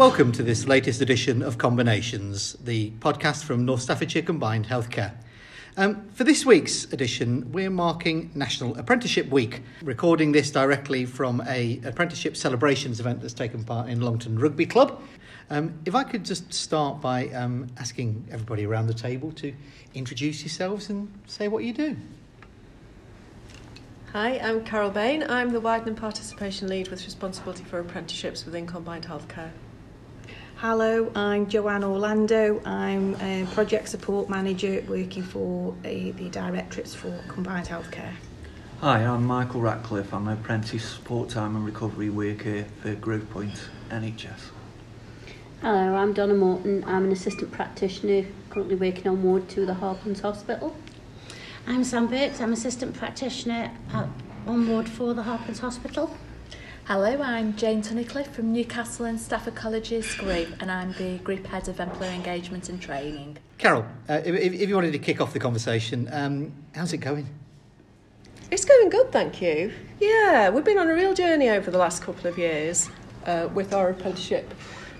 Welcome to this latest edition of Combinations, the podcast from North Staffordshire Combined Healthcare. Um, for this week's edition, we're marking National Apprenticeship Week, recording this directly from a apprenticeship celebrations event that's taken part in Longton Rugby Club. Um, if I could just start by um, asking everybody around the table to introduce yourselves and say what you do. Hi, I'm Carol Bain. I'm the Widening Participation Lead with responsibility for apprenticeships within Combined Healthcare. Hello, I'm Joanne Orlando. I'm a project support manager working for a, the directorates for combined healthcare. Hi, I'm Michael Ratcliffe. I'm an apprentice support time and recovery worker for Growthpoint NHS. Hello, I'm Donna Morton. I'm an assistant practitioner currently working on ward 2 of the Harplands Hospital. I'm Sam Burks. I'm assistant practitioner at on ward 4 the Harplands Hospital. Hello, I'm Jane Tunnicliffe from Newcastle and Stafford College's group, and I'm the Group Head of Employer Engagement and Training. Carol, uh, if, if you wanted to kick off the conversation, um, how's it going? It's going good, thank you. Yeah, we've been on a real journey over the last couple of years uh, with our apprenticeship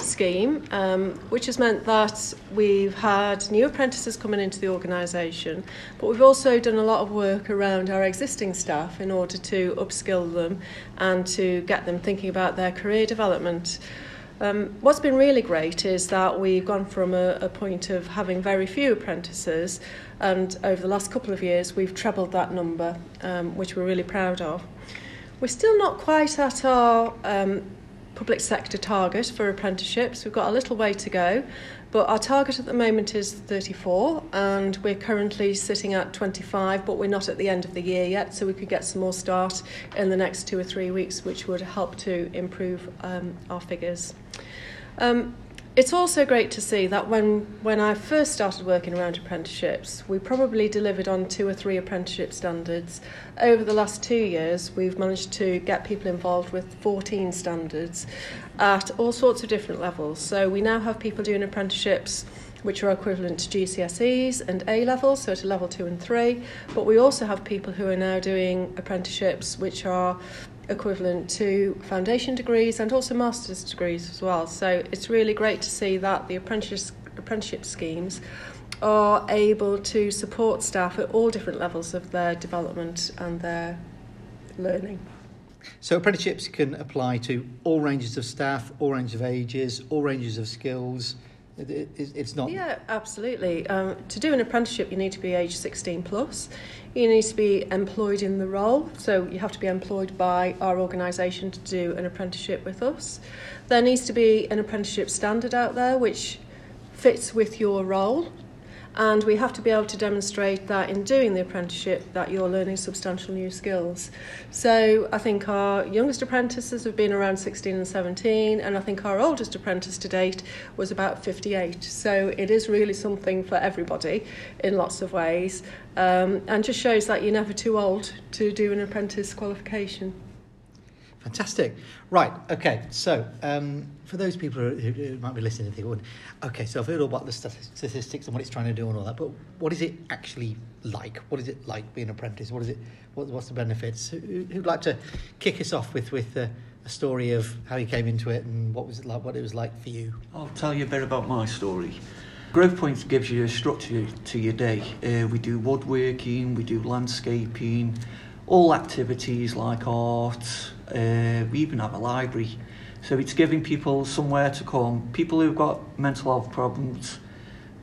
scheme, um, which has meant that we've had new apprentices coming into the organisation, but we've also done a lot of work around our existing staff in order to upskill them and to get them thinking about their career development. Um, what's been really great is that we've gone from a, a point of having very few apprentices, and over the last couple of years, we've trebled that number, um, which we're really proud of. We're still not quite at our um, public sector target for apprenticeships. We've got a little way to go, but our target at the moment is 34, and we're currently sitting at 25, but we're not at the end of the year yet, so we could get some more start in the next two or three weeks, which would help to improve um, our figures. Um, It's also great to see that when, when I first started working around apprenticeships, we probably delivered on two or three apprenticeship standards. Over the last two years, we've managed to get people involved with 14 standards at all sorts of different levels. So we now have people doing apprenticeships which are equivalent to GCSEs and A levels, so to level two and three. But we also have people who are now doing apprenticeships which are equivalent to foundation degrees and also master's degrees as well. So it's really great to see that the apprentice, apprenticeship schemes are able to support staff at all different levels of their development and their learning. So apprenticeships can apply to all ranges of staff, all ranges of ages, all ranges of skills. It, it, it's not. Yeah, absolutely. Um, to do an apprenticeship, you need to be age 16 plus. You need to be employed in the role, so you have to be employed by our organisation to do an apprenticeship with us. There needs to be an apprenticeship standard out there which fits with your role and we have to be able to demonstrate that in doing the apprenticeship that you're learning substantial new skills. So I think our youngest apprentices have been around 16 and 17 and I think our oldest apprentice to date was about 58. So it is really something for everybody in lots of ways um, and just shows that you're never too old to do an apprentice qualification. Fantastic. Right, okay, so um, for those people who, who might be listening and think, okay, so I've heard all about the statistics and what it's trying to do and all that, but what is it actually like? What is it like being an apprentice? What is it? What, what's the benefits? Who, who'd like to kick us off with with uh, a story of how you came into it and what was it like? What it was like for you? I'll tell you a bit about my story. Growth Growthpoint gives you a structure to your day. Uh, we do woodworking, we do landscaping, all activities like art. Uh, we even have a library. So it's giving people somewhere to come, people who've got mental health problems,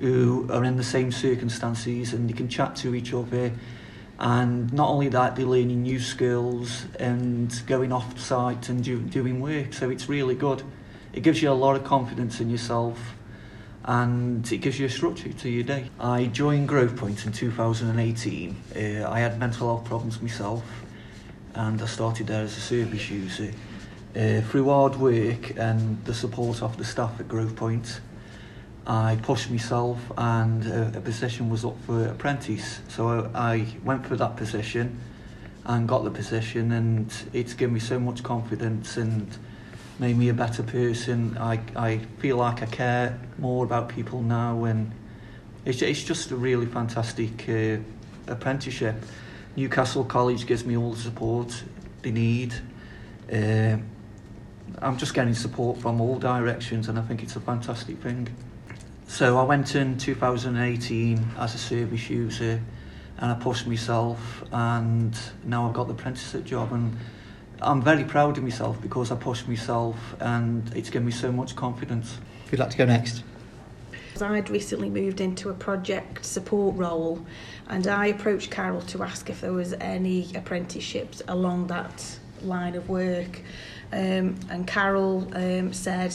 who are in the same circumstances, and they can chat to each other. And not only that, they're learning new skills and going off site and do, doing work. So it's really good. It gives you a lot of confidence in yourself and it gives you a structure to your day. I joined Growthpoint in 2018. Uh, I had mental health problems myself and I started there as a service user. Uh, through hard work and the support of the staff at Growthpoint, I pushed myself and a, a position was up for apprentice. So I went for that position and got the position and it's given me so much confidence and made me a better person. I, I feel like I care more about people now and it's, it's just a really fantastic uh, apprenticeship. Newcastle College gives me all the support they need. Uh, I'm just getting support from all directions, and I think it's a fantastic thing. So I went in 2018 as a service user, and I pushed myself, and now I've got the apprenticeship job, and I'm very proud of myself because I pushed myself, and it's given me so much confidence. If you'd like to go next. I'd recently moved into a project support role and I approached Carol to ask if there was any apprenticeships along that line of work. Um, and Carol um, said,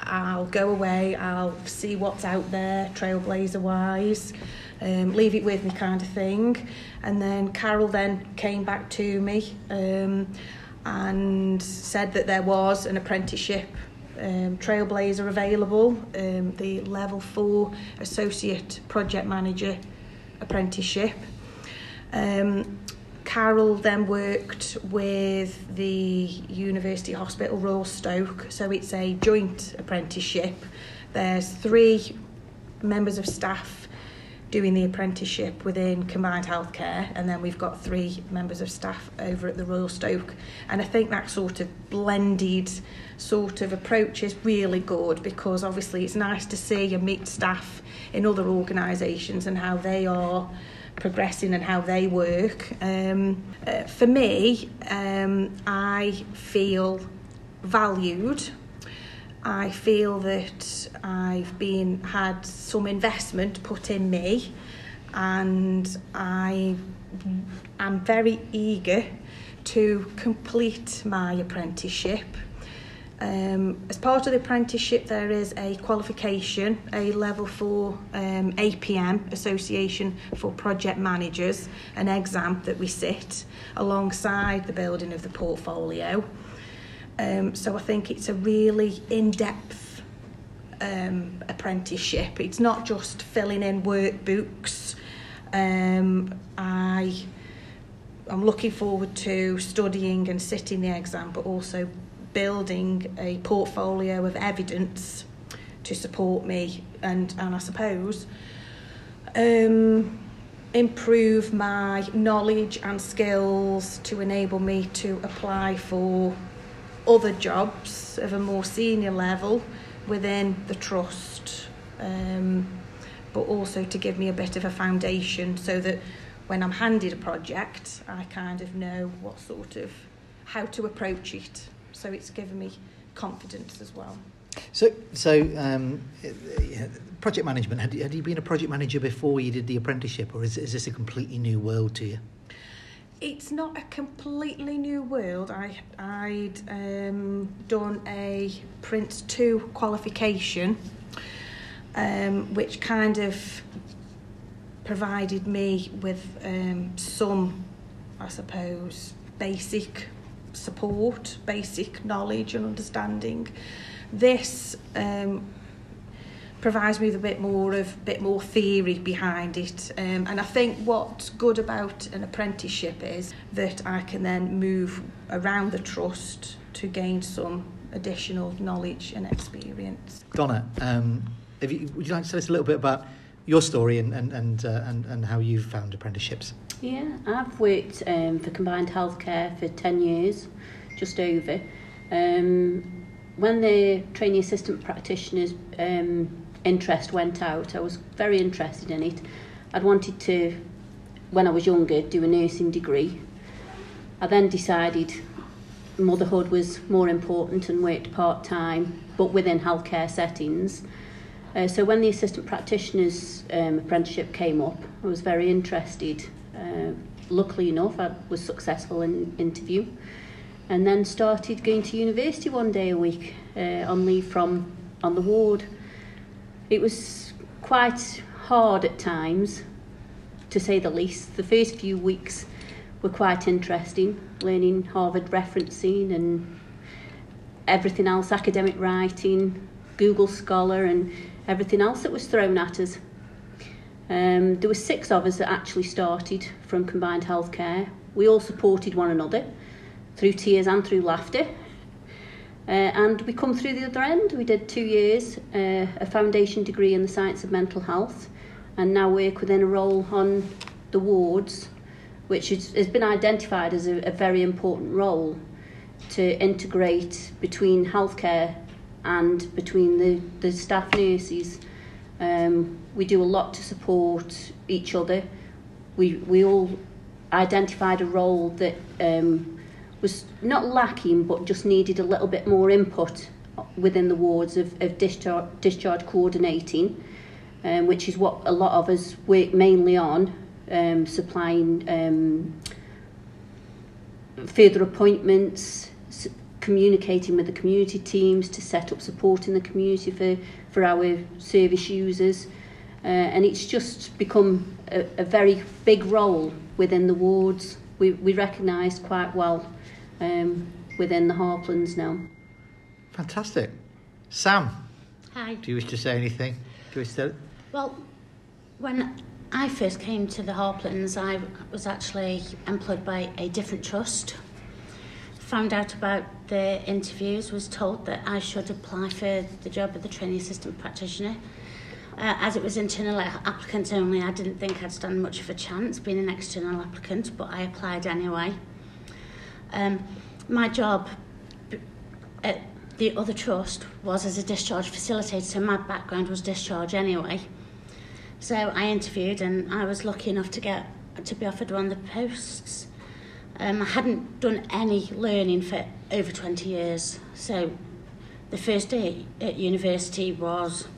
I'll go away, I'll see what's out there, trailblazer wise, um, leave it with me kind of thing. And then Carol then came back to me um, and said that there was an apprenticeship um, Trailblazer available, um, the level four associate project manager apprenticeship. Um, Carol then worked with the University Hospital Royal Stoke, so it's a joint apprenticeship. There's three members of staff doing the apprenticeship within combined healthcare and then we've got three members of staff over at the Royal Stoke and I think that sort of blended sort of approach is really good because obviously it's nice to see and meet staff in other organisations and how they are progressing and how they work. Um, uh, for me, um, I feel valued. I feel that I've been had some investment put in me and I am very eager to complete my apprenticeship. Um, as part of the apprenticeship, there is a qualification, a level four um, APM, Association for Project Managers, an exam that we sit alongside the building of the portfolio. Um, so I think it's a really in-depth um, apprenticeship. It's not just filling in workbooks. Um, I, I'm looking forward to studying and sitting the exam, but also building a portfolio of evidence to support me and, and I suppose um, improve my knowledge and skills to enable me to apply for other jobs of a more senior level within the trust, um, but also to give me a bit of a foundation so that when I'm handed a project, I kind of know what sort of how to approach it. So it's given me confidence as well. So, so um, project management. Had, had you been a project manager before you did the apprenticeship, or is, is this a completely new world to you? it's not a completely new world. I, I'd um, done a Prince 2 qualification, um, which kind of provided me with um, some, I suppose, basic support, basic knowledge and understanding. This um, provides me with a bit more of bit more theory behind it um, and I think what's good about an apprenticeship is that I can then move around the trust to gain some additional knowledge and experience. Donna, um, you, would you like to tell us a little bit about your story and and and, uh, and, and how you've found apprenticeships? Yeah, I've worked um, for combined healthcare for 10 years, just over. Um, when the trainee assistant practitioners um, interest went out. I was very interested in it. I'd wanted to, when I was younger, do a nursing degree. I then decided motherhood was more important and worked part time, but within healthcare settings. Uh, so when the assistant practitioner's um, apprenticeship came up, I was very interested. Uh, luckily enough, I was successful in interview, and then started going to university one day a week uh, on leave from on the ward. It was quite hard at times, to say the least. The first few weeks were quite interesting, learning Harvard referencing and everything else, academic writing, Google Scholar, and everything else that was thrown at us. Um, there were six of us that actually started from combined healthcare. We all supported one another through tears and through laughter. Uh, and we come through the other end. We did two years, uh, a foundation degree in the science of mental health, and now work within a role on the wards, which is, has been identified as a, a very important role to integrate between healthcare and between the, the staff nurses. Um, we do a lot to support each other. We, we all identified a role that um, was not lacking but just needed a little bit more input within the wards of, of discharge, discharge coordinating, um, which is what a lot of us work mainly on, um, supplying um, further appointments, communicating with the community teams to set up support in the community for, for our service users. Uh, and it's just become a, a very big role within the wards. We, we recognised quite well um, within the Harplands now. Fantastic. Sam, Hi. do you wish to say anything? Do you wish to... Well, when I first came to the Harplands, I was actually employed by a different trust. Found out about the interviews, was told that I should apply for the job of the training assistant practitioner. Uh, as it was internal applicants only, I didn't think I'd stand much of a chance being an external applicant, but I applied anyway. Um, my job at the other trust was as a discharge facilitator, so my background was discharge anyway. So I interviewed and I was lucky enough to get to be offered one of the posts. Um, I hadn't done any learning for over 20 years, so the first day at university was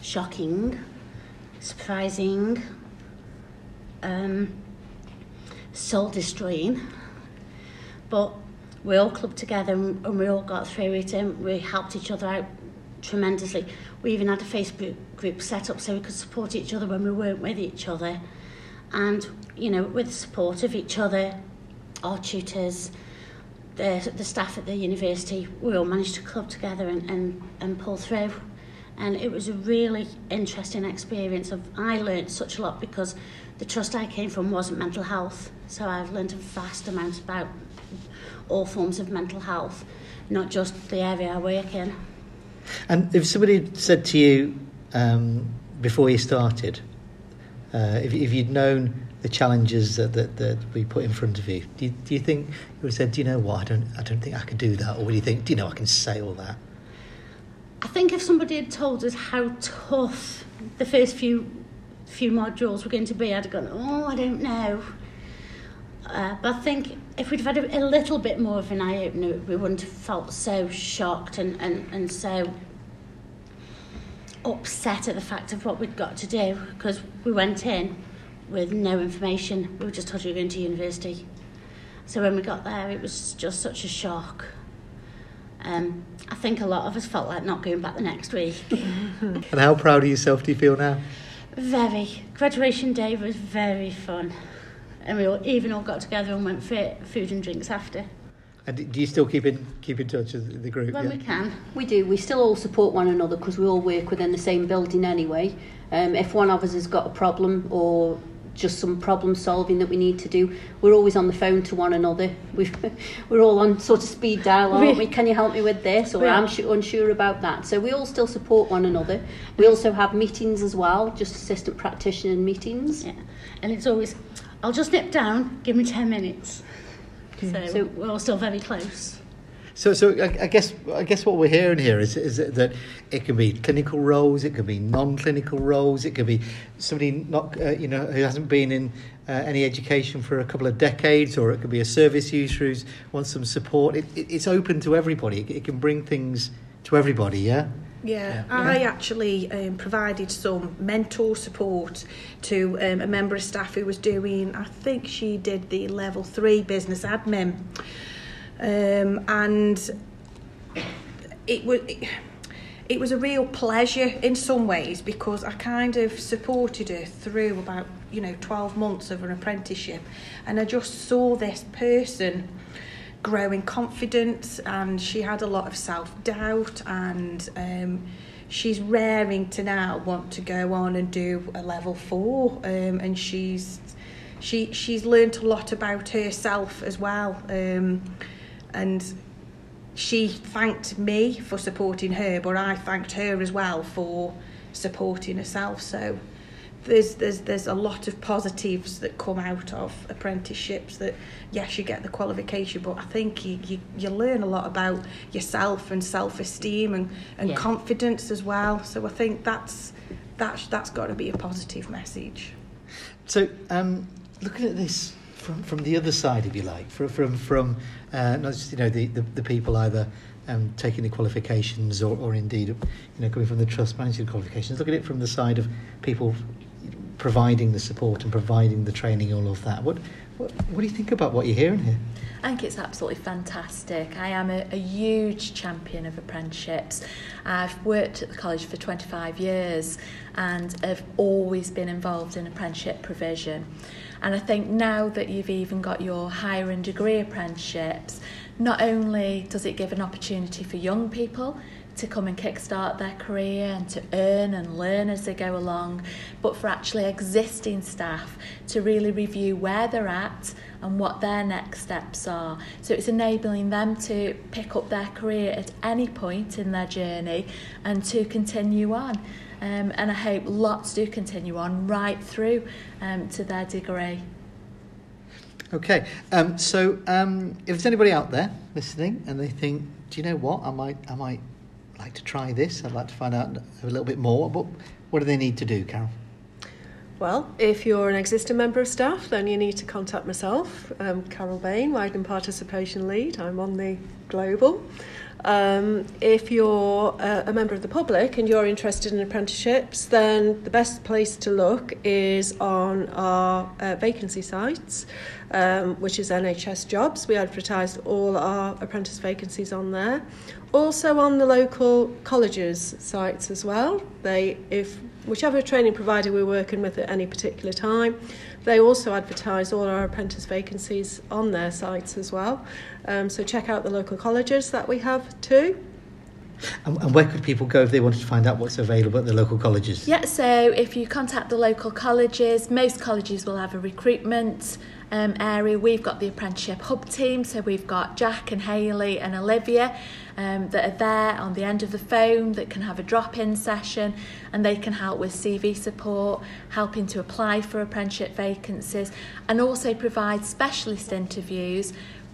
shocking, surprising, um, soul destroying. But we all clubbed together and, and we all got through it and we helped each other out tremendously. We even had a Facebook group set up so we could support each other when we weren't with each other. And, you know, with the support of each other, our tutors, the, the staff at the university, we all managed to club together and, and, and pull through. And it was a really interesting experience. Of I learned such a lot because the trust I came from wasn't mental health. So I've learned a vast amount about all forms of mental health, not just the area I work in. And if somebody said to you um, before you started, uh, if, if you'd known the challenges that, that, that we put in front of you, do you, do you think you would have said, do you know what, I don't, I don't think I could do that? Or would you think, do you know I can say all that? I think if somebody had told us how tough the first few few modules were going to be, I'd have gone, oh, I don't know. Uh, but I think if we'd had a, a little bit more of an eye opener, we wouldn't have felt so shocked and, and, and so upset at the fact of what we'd got to do because we went in with no information. We were just told we were going to university. So when we got there, it was just such a shock. Um, I think a lot of us felt like not going back the next week. And how proud of yourself do you feel now? Very. Graduation day was very fun. And we all, even all got together and went for food and drinks after. And do- do you still keep in keep in touch with the group? When yeah? we can. We do. We still all support one another because we all work within the same building anyway. Um, if one of us has got a problem or just some problem solving that we need to do, we're always on the phone to one another. We've, we're all on sort of speed dial, aren't we? Can you help me with this? Or We. I'm su- unsure about that. So we all still support one another. We also have meetings as well, just assistant practitioner meetings. Yeah. And it's always, I'll just nip down, give me 10 minutes. So, So- we're all still very close. So, so I, I guess I guess what we're hearing here is is that it can be clinical roles, it can be non-clinical roles, it could be somebody not uh, you know who hasn't been in uh, any education for a couple of decades, or it could be a service user who wants some support. It, it, it's open to everybody. It, it can bring things to everybody. Yeah. Yeah, Yeah. I actually um, provided some mentor support to um, a member of staff who was doing, I think she did the level three business admin. Um, and it was. It, it was a real pleasure in some ways because I kind of supported her through about you know 12 months of an apprenticeship and I just saw this person grow in confidence and she had a lot of self-doubt and um, she's raring to now want to go on and do a level four um, and she's she she's learnt a lot about herself as well um, and she thanked me for supporting her but I thanked her as well for supporting herself so there's there's there's a lot of positives that come out of apprenticeships that yes you get the qualification but I think you you, you learn a lot about yourself and self-esteem and, and Yeah. confidence as well so I think that's that's that's got to be a positive message So, um, looking at this from, from the other side, if you like, from from, from uh, not just you know the, the, the people either um, taking the qualifications or, or indeed you know coming from the trust management qualifications. Look at it from the side of people providing the support and providing the training, all of that. What what, what do you think about what you're hearing here? I think it's absolutely fantastic. I am a, a huge champion of apprenticeships. I've worked at the college for 25 years and have always been involved in apprenticeship provision. And I think now that you've even got your higher and degree apprenticeships, not only does it give an opportunity for young people to come and kickstart their career and to earn and learn as they go along, but for actually existing staff to really review where they're at and what their next steps are. So it's enabling them to pick up their career at any point in their journey and to continue on. Um, and I hope lots do continue on right through um, to their degree. Okay, um, so um, if there's anybody out there listening and they think, do you know what, I might, I might like to try this. I'd like to find out a little bit more. What, what do they need to do, Carol? Well, if you're an existing member of staff, then you need to contact myself, um, Carol Bain, Widening Participation Lead. I'm on the global. Um, if you're uh, a member of the public and you're interested in apprenticeships, then the best place to look is on our uh, vacancy sites, um, which is NHS jobs. We advertised all our apprentice vacancies on there. Also on the local colleges sites as well. They, if whichever training provider we're working with at any particular time, they also advertise all our apprentice vacancies on their sites as well. Um, so check out the local colleges that we have too. And, and where could people go if they wanted to find out what's available at the local colleges? Yeah, so if you contact the local colleges, most colleges will have a recruitment um, area. We've got the apprenticeship hub team, so we've got Jack and Hayley and Olivia um, that are there on the end of the phone that can have a drop in session and they can help with CV support, helping to apply for apprenticeship vacancies, and also provide specialist interviews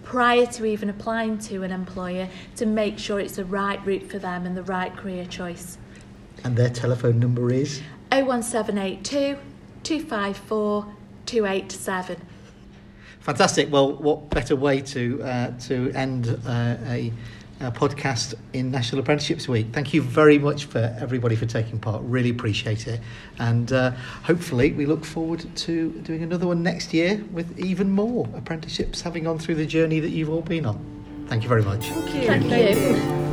prior to even applying to an employer to make sure it's the right route for them and the right career choice. And their telephone number is? 01782 254 287. Fantastic. Well, what better way to uh, to end uh, a, a podcast in National Apprenticeships Week? Thank you very much for everybody for taking part. Really appreciate it, and uh, hopefully we look forward to doing another one next year with even more apprenticeships having gone through the journey that you've all been on. Thank you very much. Thank you. Thank you.